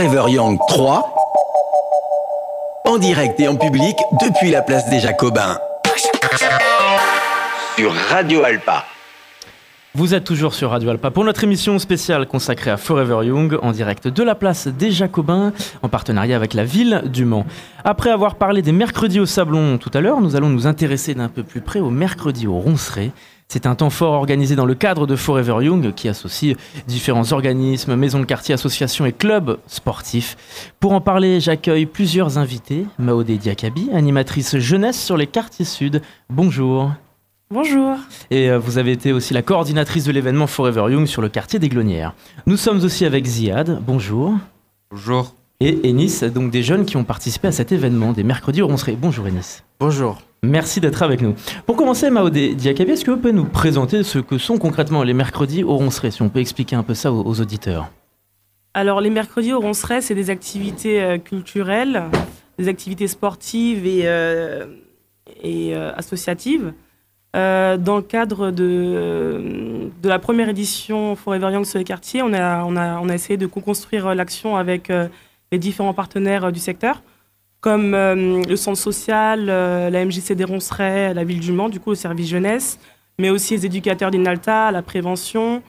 Forever Young 3, en direct et en public depuis la place des Jacobins. Sur Radio Alpa. Vous êtes toujours sur Radio Alpa pour notre émission spéciale consacrée à Forever Young en direct de la place des Jacobins en partenariat avec la ville du Mans. Après avoir parlé des mercredis au Sablon tout à l'heure, nous allons nous intéresser d'un peu plus près aux mercredis au Ronceret. C'est un temps fort organisé dans le cadre de Forever Young qui associe différents organismes, maisons de quartier, associations et clubs sportifs. Pour en parler, j'accueille plusieurs invités. Maodé Diakabi, animatrice jeunesse sur les quartiers sud. Bonjour. Bonjour. Et euh, vous avez été aussi la coordinatrice de l'événement Forever Young sur le quartier des Glonnières. Nous sommes aussi avec Ziad. Bonjour. Bonjour. Et Ennis, donc des jeunes qui ont participé à cet événement des mercredis au Ronceret. Bonjour Ennis. Bonjour. Merci d'être avec nous. Pour commencer, Maodé Diakabi, est-ce que vous pouvez nous présenter ce que sont concrètement les mercredis au Ronceret Si on peut expliquer un peu ça aux, auditeurs? Alors, les mercredis au Ronceret, c'est des activités euh, culturelles, des activités sportives et, euh, euh, associatives. Dans le cadre de, la première édition Forever Young sur les quartiers, on a, essayé de co-construire l'action avec les différents partenaires du secteur, comme euh, le centre social, euh, la MJC des Roncerets, la ville du Mans, du coup le service jeunesse, mais aussi les éducateurs d'Inalta, la prévention,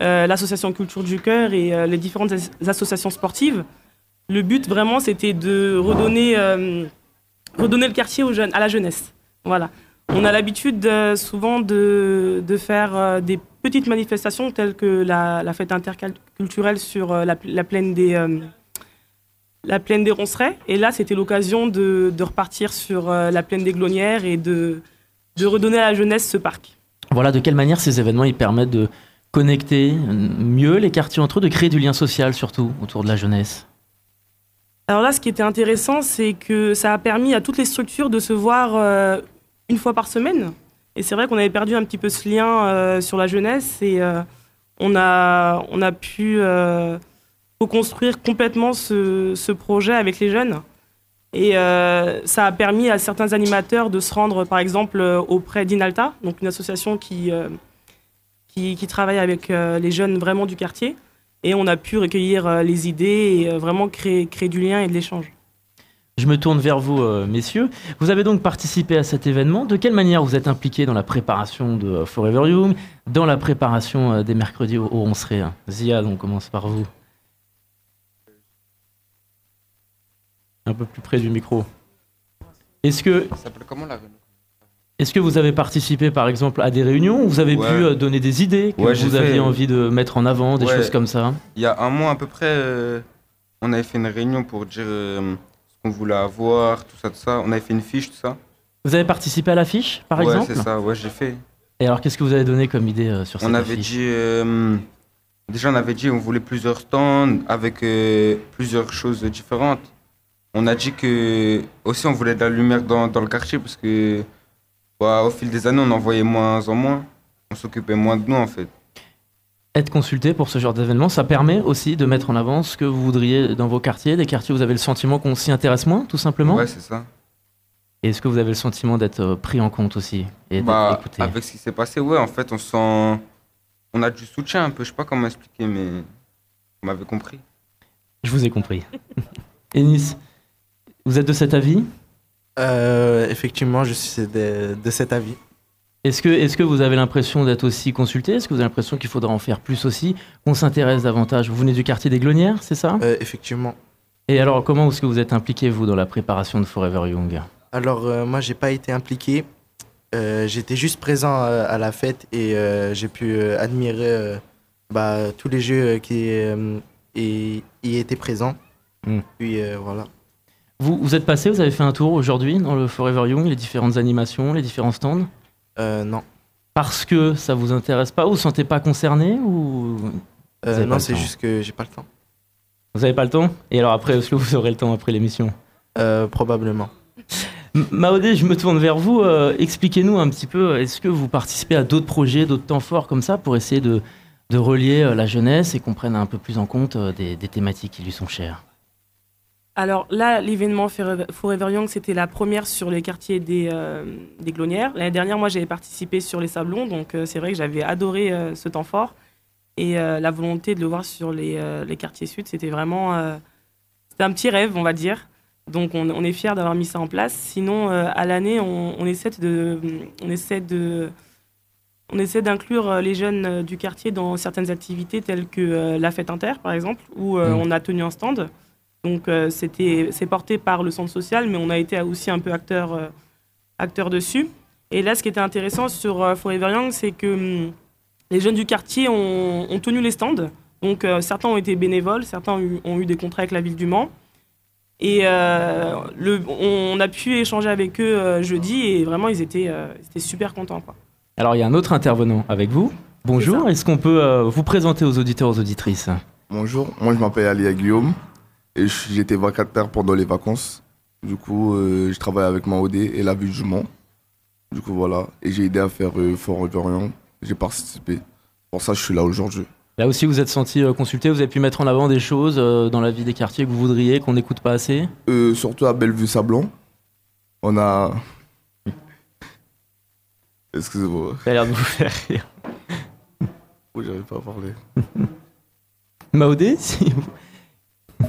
euh, l'association Culture du Cœur et les différentes as- associations sportives. Le but vraiment c'était de redonner, redonner le quartier aux jeunes, à la jeunesse. Voilà. On a l'habitude souvent de, de faire des petites manifestations telles que la, fête interculturelle sur la, la plaine des la plaine des Roncerets. Et là, c'était l'occasion de, de repartir sur euh, la plaine des Glonnières et de, de redonner à la jeunesse ce parc. Voilà, de quelle manière ces événements ils permettent de connecter mieux les quartiers entre eux, de créer du lien social surtout autour de la jeunesse? Alors là, ce qui était intéressant, c'est que ça a permis à toutes les structures de se voir euh, une fois par semaine. Et c'est vrai qu'on avait perdu un petit peu ce lien euh, sur la jeunesse et euh, on, a, on a pu euh, co-construire complètement ce, projet avec les jeunes. Et euh, ça a permis à certains animateurs de se rendre, par exemple, euh, auprès d'Inalta, donc une association qui, euh, qui, travaille avec les jeunes vraiment du quartier. Et on a pu recueillir les idées et vraiment créer, créer du lien et de l'échange. Je me tourne vers vous, messieurs. Vous avez donc participé à cet événement. De quelle manière vous êtes impliqués dans la préparation de Forever Young, dans la préparation des mercredis au, au Ronceret Ziad, on commence par vous. Un peu plus près du micro. Est-ce que, Ça s'appelle comment la réunion? est-ce que vous avez participé par exemple à des réunions où vous avez Ouais. pu euh, donner des idées que Ouais, vous aviez envie de mettre en avant, des ouais. choses comme ça? Il y a un mois à peu près, euh, on avait fait une réunion pour dire euh, ce qu'on voulait avoir, tout ça, tout ça. On avait fait une fiche, tout ça. Vous avez participé à l'affiche par ouais, exemple? c'est ça, ouais, j'ai fait. Et alors qu'est-ce que vous avez donné comme idée euh, sur cette On avait dit. déjà, on avait dit on voulait plusieurs stands avec plusieurs choses différentes. On a dit que. Aussi, on voulait de la lumière dans, dans le quartier parce que. bah, au fil des années, on en voyait moins en moins. On s'occupait moins de nous, en fait. être consulté pour ce genre d'événement, ça permet aussi de mettre en avant ce que vous voudriez dans vos quartiers, des quartiers où vous avez le sentiment qu'on s'y intéresse moins, tout simplement. Ouais, c'est ça. Et est-ce que vous avez le sentiment d'être euh, pris en compte aussi et Bah, écouté avec ce qui s'est passé, ouais, en fait, on sent. On a du soutien un peu, je sais pas comment expliquer, mais. Vous m'avez compris. Je vous ai compris. Ennis, vous êtes de cet avis Euh, effectivement, je suis de, de cet avis. Est-ce que, est que vous avez l'impression d'être aussi consulté? Est-ce que vous avez l'impression qu'il faudra en faire plus aussi? Qu'on s'intéresse davantage Vous venez du quartier des Glonnières, c'est ça? Euh, effectivement. Et alors, comment est-ce que vous êtes impliqué, vous, dans la préparation de Forever Young? Alors, euh, moi, j'ai pas été impliqué. Euh, J'étais juste présent à la fête et j'ai pu admirer bah, tous les jeux qui y, étaient présents. Mm. Puis voilà. Vous, vous êtes passé, vous avez fait un tour aujourd'hui dans le Forever Young, les différentes animations, les différents stands Euh, non. Parce que ça vous intéresse pas Vous vous sentez pas concerné ou Euh, non, c'est juste que j'ai pas le temps. vous avez pas le temps Et alors après, que vous aurez le temps après l'émission Euh, probablement. Maodé, je me tourne vers vous. euh, Expliquez-nous un petit peu, est-ce que vous participez à d'autres projets, d'autres temps forts comme ça pour essayer de, de relier la jeunesse et qu'on prenne un peu plus en compte des, des thématiques qui lui sont chères? Alors là, l'événement Forever Young, c'était la première sur les quartiers des, euh, des Glonnières. L'année dernière, moi, j'avais participé sur les Sablons, donc euh, c'est vrai que j'avais adoré euh, ce temps fort. Et euh, la volonté de le voir sur les, les quartiers sud, c'était vraiment, c'était un petit rêve, on va dire. Donc on, on est fiers d'avoir mis ça en place. Sinon, à l'année, on, on essaie de, on essaie de, on essaie d'inclure les jeunes du quartier dans certaines activités telles que la fête inter, par exemple, où euh, Mm. on a tenu un stand. Donc euh, c'était, c'est porté par le centre social, mais on a été aussi un peu acteur, euh, acteur dessus. Et là, ce qui était intéressant sur euh, Forever Young, c'est que hum, les jeunes du quartier ont, ont tenu les stands. Donc euh, certains ont été bénévoles, certains ont eu, ont eu des contrats avec la ville du Mans. Et euh, le, on a pu échanger avec eux euh, jeudi et vraiment ils étaient, euh, étaient super contents. Quoi. Alors il y a un autre intervenant avec vous. Bonjour, est-ce qu'on peut euh, vous présenter aux auditeurs, aux auditrices? Bonjour, moi je m'appelle Alia Guillaume j'étais vacataire pendant les vacances. Du coup, euh, je travaille avec Maodé et la ville du Mans. Du coup, voilà. Et j'ai aidé à faire euh, Forever Young. J'ai participé. Pour ça, je suis là aujourd'hui. Là aussi, vous êtes senti euh, consulté, vous avez pu mettre en avant des choses dans la vie des quartiers que vous voudriez, qu'on n'écoute pas assez? Euh, surtout à Bellevue-Sablon, on a. Excusez-moi, Ça a l'air de vous faire rire. oui, j'arrive pas à parler. Maodé, si vous-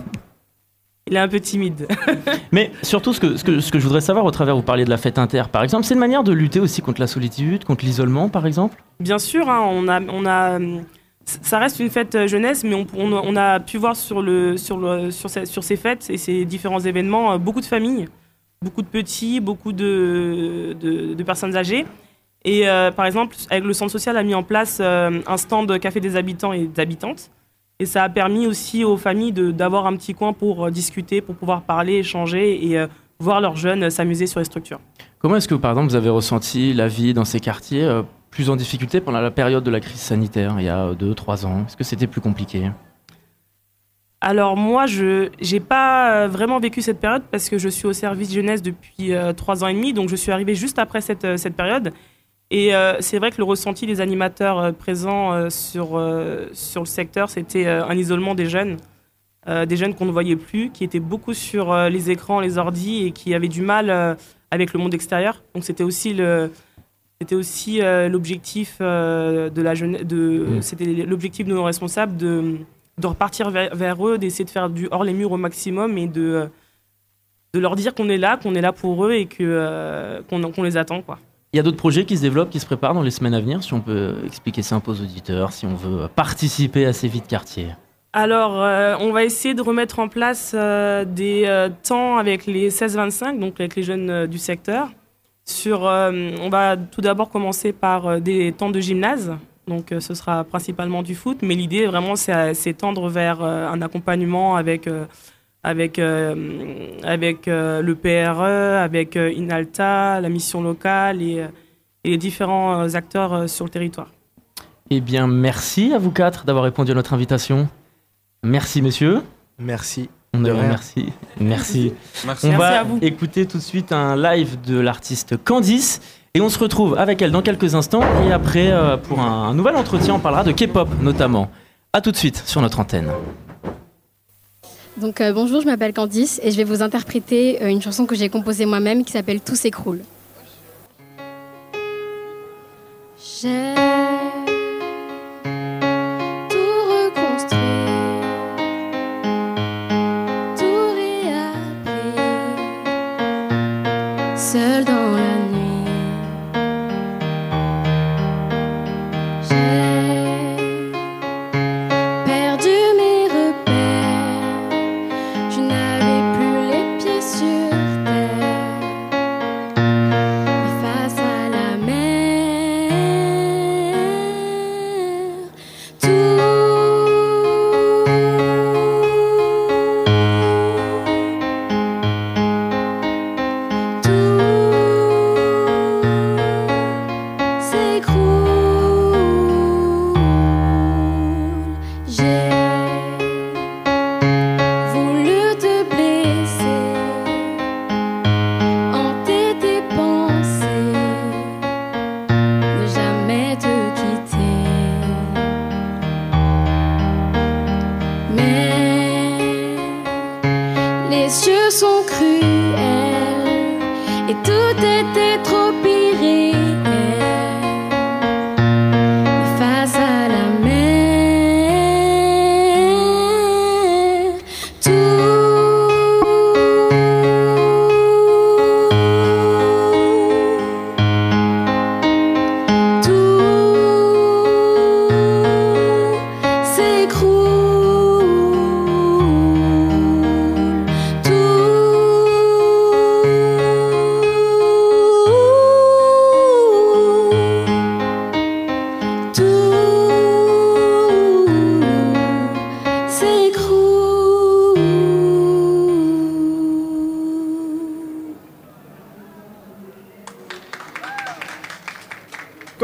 Il est un peu timide. Mais surtout, ce que, ce, que, ce que je voudrais savoir au travers, vous parliez de la fête inter, par exemple, c'est une manière de lutter aussi contre la solitude, contre l'isolement, par exemple? Bien sûr, hein, on a, on a, hum, ça reste une fête euh, jeunesse, mais on, on, on a pu voir sur, le, sur, le, sur, ces, sur ces fêtes et ces différents événements euh, beaucoup de familles, beaucoup de petits, beaucoup de, de, de personnes âgées. Et euh, par exemple, avec le centre social a mis en place euh, un stand café des habitants et des habitantes. Et ça a permis aussi aux familles d'avoir un petit coin pour euh, discuter, pour pouvoir parler, échanger et euh, voir leurs jeunes euh, s'amuser sur les structures. Comment est-ce que, par exemple, vous avez ressenti la vie dans ces quartiers plus en difficulté pendant la période de la crise sanitaire, il y a 2-3 ans? Est-ce que c'était plus compliqué? Alors moi, je n'ai pas vraiment vécu cette période parce que je suis au service jeunesse depuis trois ans et demi, donc je suis arrivée juste après cette, cette période. Et euh, c'est vrai que le ressenti des animateurs euh, présents euh, sur, sur le secteur, c'était un isolement des jeunes, des jeunes qu'on ne voyait plus, qui étaient beaucoup sur les écrans, les ordis et qui avaient du mal avec le monde extérieur. Donc c'était aussi le c'était aussi l'objectif de la jeunesse, de Mm. c'était l'objectif de nos responsables de de repartir vers, vers eux, d'essayer de faire du hors les murs au maximum et de, de leur dire qu'on est là, qu'on est là pour eux et que, qu'on, qu'on les attend. Quoi. Il y a d'autres projets qui se développent, qui se préparent dans les semaines à venir, si on peut expliquer ça un peu aux auditeurs, si on veut participer à ces vies de quartier. Alors, euh, on va essayer de remettre en place euh, des euh, temps avec les 16-25, donc avec les jeunes du secteur. Sur, on va tout d'abord commencer par des temps de gymnase. Donc, ce sera principalement du foot, mais l'idée vraiment, c'est, euh, c'est tendre vers un accompagnement avec, avec, euh, avec euh, le PRE, avec euh, Inalta, la mission locale et, et les différents acteurs euh, sur le territoire. Eh bien, merci à vous quatre d'avoir répondu à notre invitation. Merci, messieurs. Merci. On De merci. Merci. Merci. On Merci va à vous. écouter tout de suite un live de l'artiste Candice et on se retrouve avec elle dans quelques instants et après euh, pour un, un nouvel entretien on parlera de K-pop notamment. A tout de suite sur notre antenne. Donc euh, bonjour, je m'appelle Candice et je vais vous interpréter euh, une chanson que j'ai composée moi-même qui s'appelle Tout s'écroule.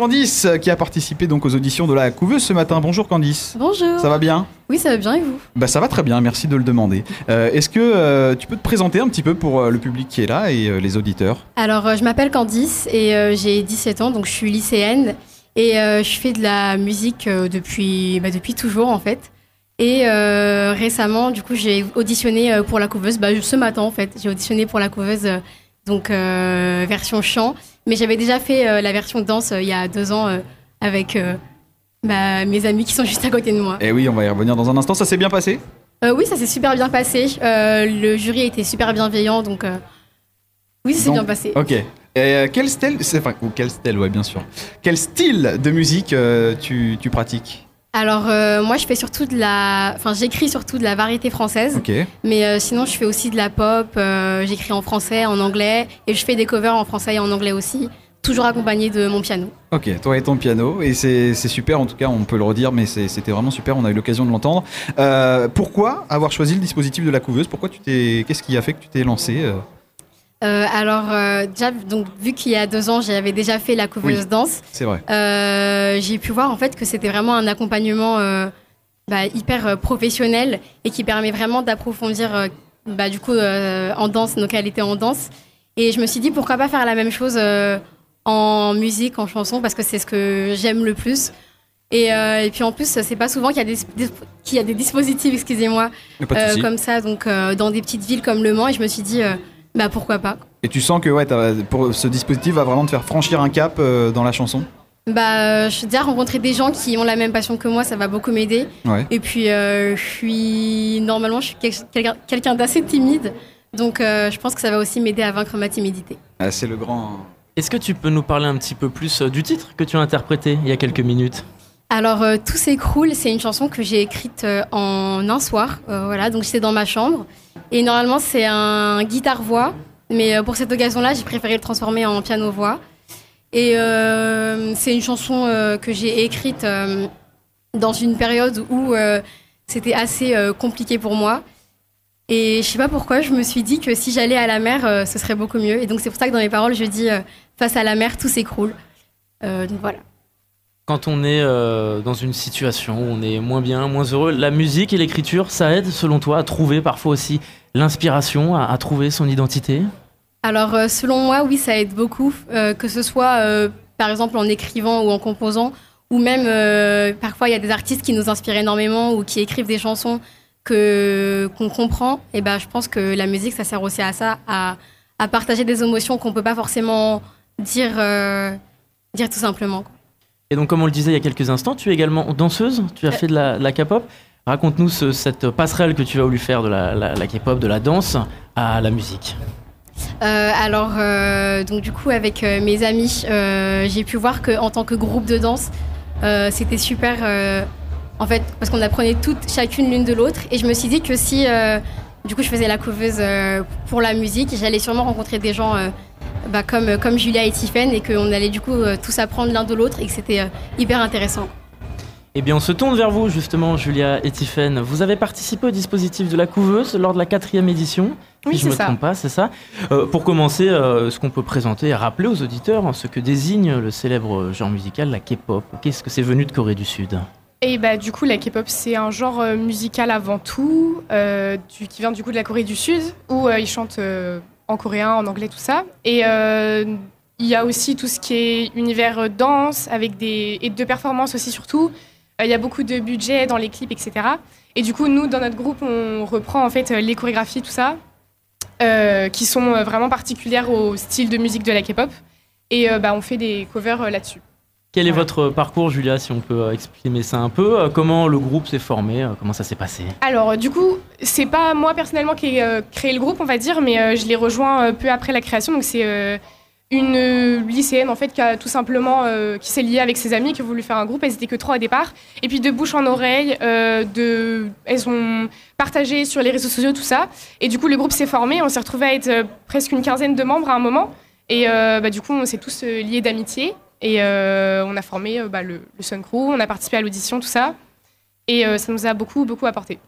Candice qui a participé donc aux auditions de la couveuse ce matin. Bonjour Candice. Bonjour. Ça va bien? Oui, ça va bien et vous? Bah ça va très bien, merci de le demander. Euh, Est-ce que euh, tu peux te présenter un petit peu pour euh, le public qui est là et euh, les auditeurs? Alors, euh, je m'appelle Candice et euh, j'ai 17 ans, donc je suis lycéenne. Et euh, je fais de la musique euh, depuis, bah, depuis toujours, en fait. Et euh, récemment, du coup, j'ai auditionné euh, pour la couveuse. Bah, ce matin, en fait, j'ai auditionné pour la couveuse, euh, donc euh, version chant. Mais j'avais déjà fait euh, la version danse euh, il y a deux ans euh, avec bah, mes amis qui sont juste à côté de moi. Eh oui, on va y revenir dans un instant. Ça s'est bien passé? Oui, ça s'est super bien passé. Le jury a été super bienveillant, donc oui, ça s'est bien passé. Ok. Et quel style, enfin, quel style, ouais, bien sûr. Quel style de musique euh, tu, tu pratiques? Alors euh, moi, je fais surtout de la, enfin, j'écris surtout de la variété française, mais euh, sinon, je fais aussi de la pop. euh, j'écris en français, en anglais, et je fais des covers en français et en anglais aussi, toujours accompagné de mon piano. Ok, toi et ton piano, et c'est super, en tout cas, on peut le redire, mais c'était vraiment super, on a eu l'occasion de l'entendre. Pourquoi avoir choisi le dispositif de la couveuse? Pourquoi tu t'es. Qu'est-ce qui a fait que tu t'es lancé euh alors euh, déjà, donc vu qu'il y a deux ans, j'avais déjà fait la couveuse Oui. danse. C'est vrai. Euh, j'ai pu voir en fait que c'était vraiment un accompagnement bah, hyper professionnel et qui permet vraiment d'approfondir bah, du coup en danse nos qualités en danse. Et je me suis dit pourquoi pas faire la même chose en musique, en chanson parce que c'est ce que j'aime le plus. Et, et puis en plus, c'est pas souvent qu'il y a des, des- qu'il y a des dispositifs, excusez-moi, de comme ça, donc dans des petites villes comme Le Mans. Et je me suis dit, bah pourquoi pas. Et tu sens que ouais, pour ce dispositif va vraiment te faire franchir un cap euh, dans la chanson? Bah, euh, je suis déjà rencontré des gens qui ont la même passion que moi, ça va beaucoup m'aider. Ouais. Et puis, euh, je suis normalement, je suis quel- quelqu'un quelqu'un d'assez timide, donc euh, je pense que ça va aussi m'aider à vaincre ma timidité. Ah, c'est le grand. Est-ce que tu peux nous parler un petit peu plus du titre que tu as interprété il y a quelques minutes? Alors, euh, Tout s'écroule, c'est une chanson que j'ai écrite euh, en un soir. euh, voilà, donc j'étais dans ma chambre. Et normalement, c'est un guitare-voix. Mais euh, pour cette occasion-là, j'ai préféré le transformer en piano-voix. Et euh, c'est une chanson euh, que j'ai écrite dans une période où c'était assez compliqué pour moi. Et je sais pas pourquoi, je me suis dit que si j'allais à la mer, ce serait beaucoup mieux. Et donc c'est pour ça que dans mes paroles, je dis face à la mer, tout s'écroule. Donc voilà. Quand on est euh, dans une situation où on est moins bien, moins heureux, la musique et l'écriture, ça aide selon toi à trouver parfois aussi l'inspiration, à, trouver son identité? Alors, euh, selon moi, oui, ça aide beaucoup, euh, que ce soit par exemple en écrivant ou en composant, ou même parfois il y a des artistes qui nous inspirent énormément ou qui écrivent des chansons que qu'on comprend. Et ben, je pense que la musique, ça sert aussi à ça, à, partager des émotions qu'on peut pas forcément dire, dire tout simplement. Et donc, comme on le disait il y a quelques instants, tu es également danseuse, tu as fait de la, K-pop. Raconte-nous ce- cette passerelle que tu as voulu faire de la, la- la K-pop, de la danse à la musique. Euh, alors, euh, donc du coup, avec euh, mes amis, j'ai pu voir qu'en tant que groupe de danse, c'était super. en fait, parce qu'on apprenait toutes, chacune l'une de l'autre. Et je me suis dit que si, du coup, je faisais la couveuse pour la musique, j'allais sûrement rencontrer des gens bah, comme, comme Julia et Tiffen et qu'on allait du coup euh, tous apprendre l'un de l'autre et que c'était euh, hyper intéressant. Eh bien, on se tourne vers vous, justement, Julia et Tiffaine. Vous avez participé au dispositif de la couveuse lors de la quatrième édition. Oui, si je me c'est ça. trompe pas, c'est ça. Euh, pour commencer, euh, ce qu'on peut présenter et rappeler aux auditeurs, hein, ce que désigne le célèbre genre musical, la K-pop. Qu'est-ce que c'est venu de Corée du Sud? Et bah du coup la K-pop c'est un genre euh, musical avant tout euh, du- qui vient du coup de la Corée du Sud où euh, ils chantent euh, en coréen, en anglais tout ça. Et euh, il y a aussi tout ce qui est univers euh, danse avec des et de performance aussi surtout. Euh, Il y a beaucoup de budget dans les clips etc. Et du coup nous dans notre groupe on reprend en fait les chorégraphies tout ça qui sont vraiment particulières au style de musique de la K-pop et bah, on fait des covers là-dessus. Quel est votre parcours, Julia, si on peut euh, exprimer ça un peu Euh, Comment le groupe s'est formé Euh, Comment ça s'est passé? Alors, du coup, c'est pas moi personnellement qui ai euh, créé le groupe, on va dire, mais euh, je l'ai rejoint euh, peu après la création. Donc, c'est une lycéenne, en fait, qui a tout simplement, qui s'est liée avec ses amis, qui a voulu faire un groupe. Elles étaient que trois au départ. Et puis, de bouche en oreille, de... elles ont partagé sur les réseaux sociaux, tout ça. Et du coup, le groupe s'est formé. On s'est retrouvés à être presque une quinzaine de membres à un moment. Et bah, du coup, on s'est tous liés d'amitié. Et euh, on a formé euh, bah, le, le Sun Crew, on a participé à l'audition, tout ça. Et euh, ça nous a beaucoup, beaucoup apporté.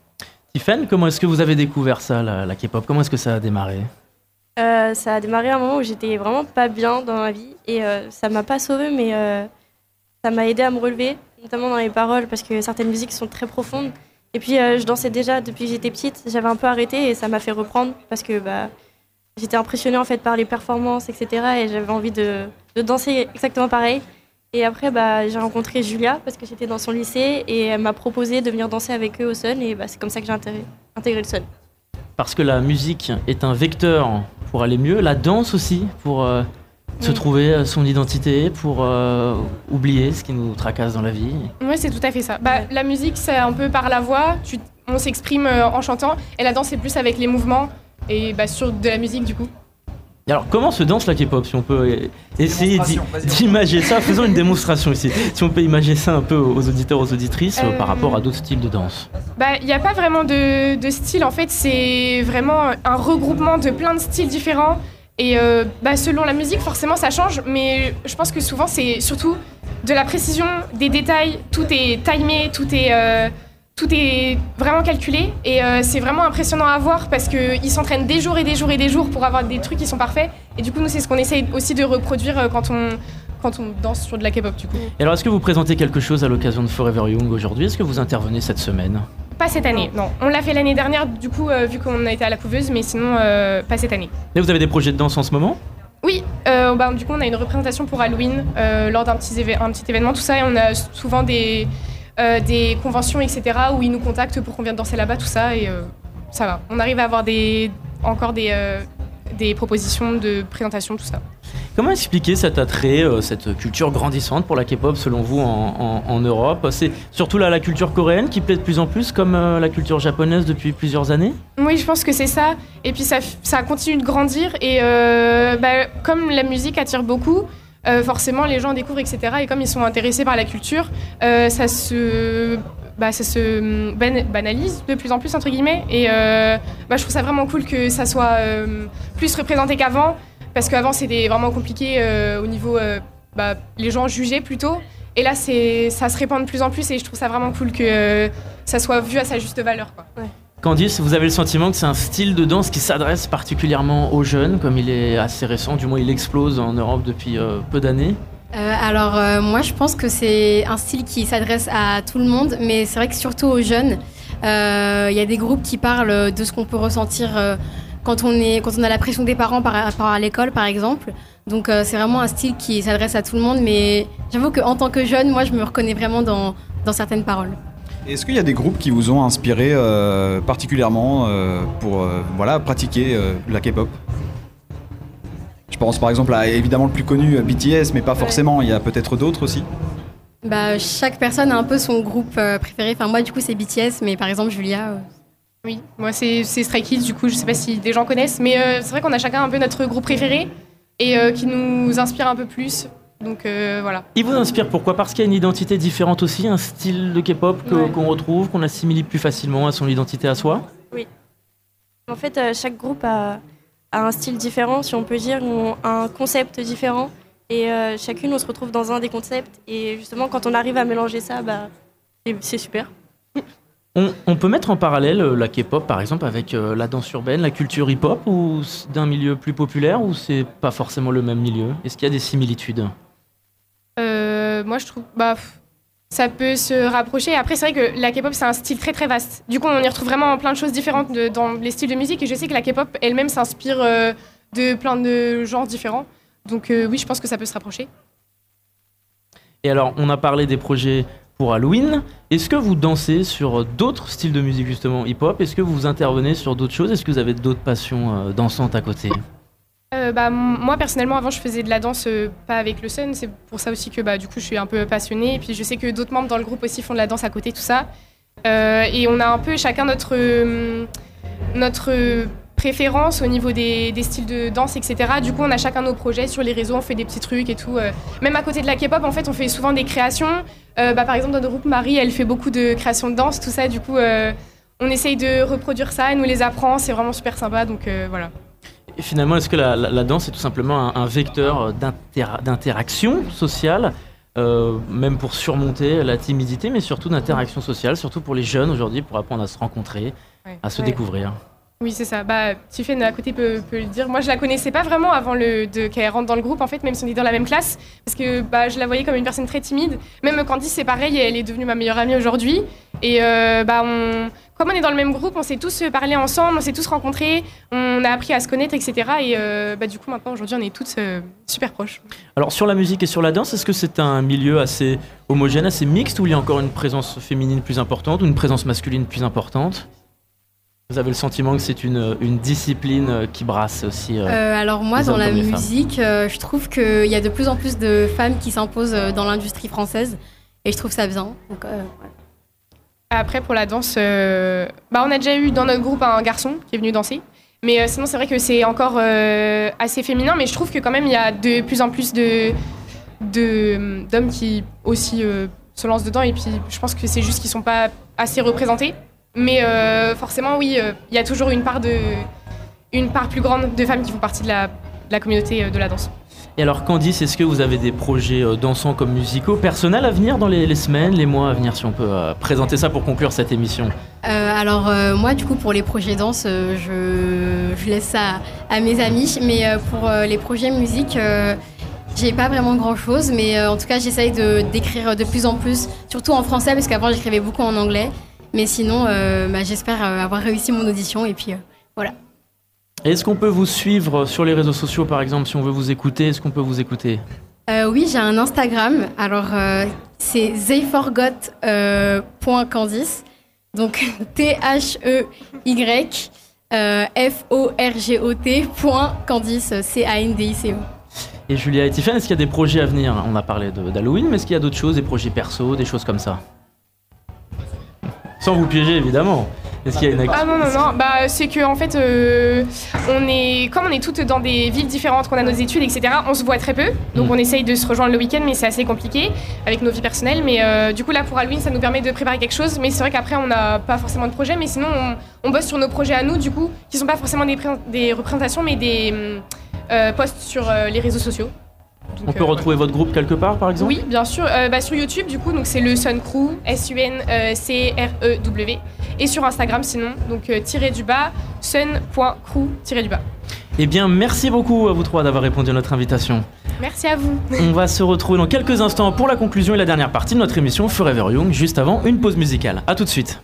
Tiffen, comment est-ce que vous avez découvert ça, la, la K-pop? Comment est-ce que ça a démarré? Euh, ça a démarré à un moment où j'étais vraiment pas bien dans ma vie et euh, ça m'a pas sauvée mais euh, ça m'a aidé à me relever, notamment dans les paroles, parce que certaines musiques sont très profondes. Et puis, euh, je dansais déjà depuis que j'étais petite. J'avais un peu arrêté et ça m'a fait reprendre parce que bah, j'étais impressionnée en fait par les performances, etc. Et j'avais envie de, de danser exactement pareil. Et après, bah, j'ai rencontré Julia parce que j'étais dans son lycée et elle m'a proposé de venir danser avec eux au Sun. Et bah, c'est comme ça que j'ai intégré, intégré le Sun. Parce que la musique est un vecteur pour aller mieux, la danse aussi pour euh, se Oui. trouver euh, son identité, pour euh, oublier ce qui nous tracasse dans la vie. Ouais, c'est tout à fait ça. Bah, La musique, c'est un peu par la voix, tu, on s'exprime en chantant, et la danse, c'est plus avec les mouvements, et bah, sur de la musique du coup. Et alors, comment se danse la K-pop Si on peut essayer d'imager ça, faisons une démonstration ici. Si on peut imaginer ça un peu aux auditeurs, aux auditrices, euh, Euh, par rapport à d'autres styles de danse. Bah, il n'y a pas vraiment de, de style, en fait, c'est vraiment un regroupement de plein de styles différents. Et euh, bah, selon la musique, forcément, ça change, mais je pense que souvent, c'est surtout de la précision, des détails, tout est timé, tout est, euh, tout est vraiment calculé. Et euh, c'est vraiment impressionnant à voir parce qu'ils s'entraînent des jours et des jours et des jours pour avoir des trucs qui sont parfaits. Et du coup, nous, c'est ce qu'on essaye aussi de reproduire euh, quand on, quand on danse sur de la K-pop, du coup. Et alors, est-ce que vous présentez quelque chose à l'occasion de Forever Young aujourd'hui? Est-ce que vous intervenez cette semaine? Pas cette année, non. On l'a fait l'année dernière, du coup, euh, vu qu'on a été à la couveuse, mais sinon, euh, pas cette année. Et vous avez des projets de danse en ce moment? Oui, euh, bah, du coup, on a une représentation pour Halloween euh, lors d'un petit, éve- un petit événement, tout ça, et on a souvent des, euh, des conventions, etc., où ils nous contactent pour qu'on vienne danser là-bas, tout ça, et euh, ça va. On arrive à avoir des, encore des, euh, des propositions de présentation, tout ça. Comment expliquer cet attrait, euh, cette culture grandissante pour la K-pop selon vous en, en- en Europe? C'est surtout la, la culture coréenne qui plaît de plus en plus comme euh, la culture japonaise depuis plusieurs années? Oui, je pense que c'est ça. Et puis ça, ça continue de grandir. Et euh, bah, comme la musique attire beaucoup, euh, forcément les gens découvrent, etc. Et comme ils sont intéressés par la culture, euh, ça se, bah, hum, ban- banalise de plus en plus, entre guillemets. Et euh, bah, je trouve ça vraiment cool que ça soit euh, plus représenté qu'avant. Parce qu'avant c'était vraiment compliqué au niveau. bah, les gens jugeaient plutôt. Et là, ça se répand de plus en plus et je trouve ça vraiment cool que ça soit vu à sa juste valeur. Candice, vous avez le sentiment que c'est un style de danse qui s'adresse particulièrement aux jeunes, comme il est assez récent, du moins il explose en Europe depuis euh, peu d'années? Euh, alors euh, moi je pense que c'est un style qui s'adresse à tout le monde, mais c'est vrai que surtout aux jeunes, il y a des groupes qui parlent de ce qu'on peut ressentir quand, on est, quand on a la pression des parents par rapport à l'école par exemple. Donc c'est vraiment un style qui s'adresse à tout le monde, mais j'avoue qu'en tant que jeune, moi je me reconnais vraiment dans certaines paroles. Est-ce qu'il y a des groupes qui vous ont inspiré euh, particulièrement euh, pour euh, voilà, pratiquer euh, la K-pop? Je pense par exemple à évidemment le plus connu BTS, mais pas forcément, il y a peut-être d'autres aussi. Bah, chaque personne a un peu son groupe préféré. Enfin moi du coup c'est BTS, mais par exemple Julia... Oui, moi c'est c'est Stray Kids, du coup, je sais pas si des gens connaissent, mais euh, c'est vrai qu'on a chacun un peu notre groupe préféré et euh, qui nous inspire un peu plus. Donc euh, voilà. Il vous inspire pourquoi? Parce qu'il y a une identité différente aussi, un style de K-pop Ouais. qu'on retrouve, qu'on assimile plus facilement à son identité à soi? En fait, euh, chaque groupe a, a un style différent, si on peut dire, ou un concept différent. Et euh, chacune, on se retrouve dans un des concepts. Et justement, quand on arrive à mélanger ça, bah, c'est- super. On, on peut mettre en parallèle la K-pop par exemple avec la danse urbaine, la culture hip-hop ou d'un milieu plus populaire ou c'est pas forcément le même milieu? Est-ce qu'il y a des similitudes? Moi je trouve, bah, ça peut se rapprocher. Après, c'est vrai que la K-pop c'est un style très très vaste. Du coup, on y retrouve vraiment plein de choses différentes dans les styles de musique et je sais que la K-pop elle-même s'inspire euh, de plein de genres différents. Donc euh, oui, je pense que ça peut se rapprocher. Et alors, on a parlé des projets pour Halloween. Est-ce que vous dansez sur d'autres styles de musique justement hip-hop? Est-ce que vous intervenez sur d'autres choses? Est-ce que vous avez d'autres passions euh, dansantes à côté? Euh, bah, moi personnellement avant je faisais de la danse euh, pas avec le Sun, c'est pour ça aussi que bah, du coup je suis un peu passionnée et puis je sais que d'autres membres dans le groupe aussi font de la danse à côté tout ça Euh, et on a un peu chacun notre notre préférence au niveau des, styles de danse etc. Du coup on a chacun nos projets sur les réseaux, on fait des petits trucs et tout. Même à côté de la K-pop en fait on fait souvent des créations. Bah, par exemple dans notre groupe Marie elle fait beaucoup de créations de danse tout ça du coup on essaye de reproduire ça, elle nous les apprend, c'est vraiment super sympa donc voilà. Et finalement, est-ce que la, la- la danse est tout simplement un, un vecteur d'inter- d'interaction sociale euh, même pour surmonter la timidité, mais surtout d'interaction sociale, surtout pour les jeunes aujourd'hui, pour apprendre à se rencontrer, à se découvrir? Oui, c'est ça. Bah, à côté peut, le dire. Moi, je la connaissais pas vraiment avant le, de, qu'elle rentre dans le groupe, en fait, même si on est dans la même classe. Parce que bah, je la voyais comme une personne très timide. Même Candice, c'est pareil, elle est devenue ma meilleure amie aujourd'hui. Et euh, bah, on, comme on est dans le même groupe, on s'est tous parlé ensemble, on s'est tous rencontrés, on a appris à se connaître, etc. Et euh, bah, du coup, maintenant, aujourd'hui, on est toutes euh, super proches. Alors, sur la musique et sur la danse, est-ce que c'est un milieu assez homogène, assez mixte, où il y a encore une présence féminine plus importante ou une présence masculine plus importante? Vous avez le sentiment que c'est une, une discipline euh, qui brasse aussi Euh, alors moi, dans la musique, euh, je trouve qu'il y a de plus en plus de femmes qui s'imposent euh, dans l'industrie française. Et je trouve ça bien. Donc, euh, ouais. Après, pour la danse, euh, bah, on a déjà eu dans notre groupe un garçon qui est venu danser. Mais euh, sinon, c'est vrai que c'est encore euh, assez féminin, mais je trouve que quand même, il y a de plus en plus de de- d'hommes qui aussi euh, se lancent dedans. Et puis, je pense que c'est juste qu'ils sont pas assez représentés. Mais euh, forcément, oui, euh, il y a toujours une part, de, une part plus grande de femmes qui font partie de la, de la communauté euh, de la danse. Et alors, Candice, est-ce que vous avez des projets dansants comme musicaux personnels à venir dans les, les semaines, les mois à venir, si on peut euh, présenter ça pour conclure cette émission? Euh, alors euh, moi, du coup, pour les projets danse, euh, je, je laisse ça à, mes amis. Mais euh, pour euh, les projets musique, euh, j'ai pas vraiment grand-chose. Mais euh, en tout cas, j'essaye de d'écrire de plus en plus, surtout en français, parce qu'avant, j'écrivais beaucoup en anglais. Mais sinon, euh, bah, j'espère euh, avoir réussi mon audition. Et puis, euh, voilà. Est-ce qu'on peut vous suivre sur les réseaux sociaux, par exemple, si on veut vous écouter? Est-ce qu'on peut vous écouter? Euh, oui, j'ai un Instagram. Alors, euh, c'est zayforgot.candice. Donc, T-H-E-Y F-O-R-G-O-T Candice, C-A-N-D-I-C-E. Et Julia et Tiffany, est-ce qu'il y a des projets à venir? On a parlé d'Halloween, mais est-ce qu'il y a d'autres choses, des projets perso, des choses comme ça? Sans vous piéger, évidemment. Est-ce qu'il y a une Ah non, non, non, bah, c'est que en fait, euh, on est, comme on est toutes dans des villes différentes, qu'on a nos études, etc., on se voit très peu. Donc Mm. on essaye de se rejoindre le week-end, mais c'est assez compliqué avec nos vies personnelles. Mais euh, du coup, là, pour Halloween, ça nous permet de préparer quelque chose. Mais c'est vrai qu'après, on n'a pas forcément de projet. Mais sinon, on, on bosse sur nos projets à nous, du coup, qui sont pas forcément des, pré- des représentations, mais des hum, euh, posts sur euh, les réseaux sociaux. On peut retrouver votre groupe quelque part, par exemple Oui, bien sûr. Euh, bah, sur YouTube, du coup, donc c'est le Sun Crew, S-U-N-C-R-E-W. E Et sur Instagram, sinon, donc euh, tiré du bas, sun.crew tiré du bas. Eh bien, merci beaucoup à vous trois d'avoir répondu à notre invitation. Merci à vous. On va se retrouver dans quelques instants pour la conclusion et la dernière partie de notre émission Forever Young, juste avant une pause musicale. A tout de suite.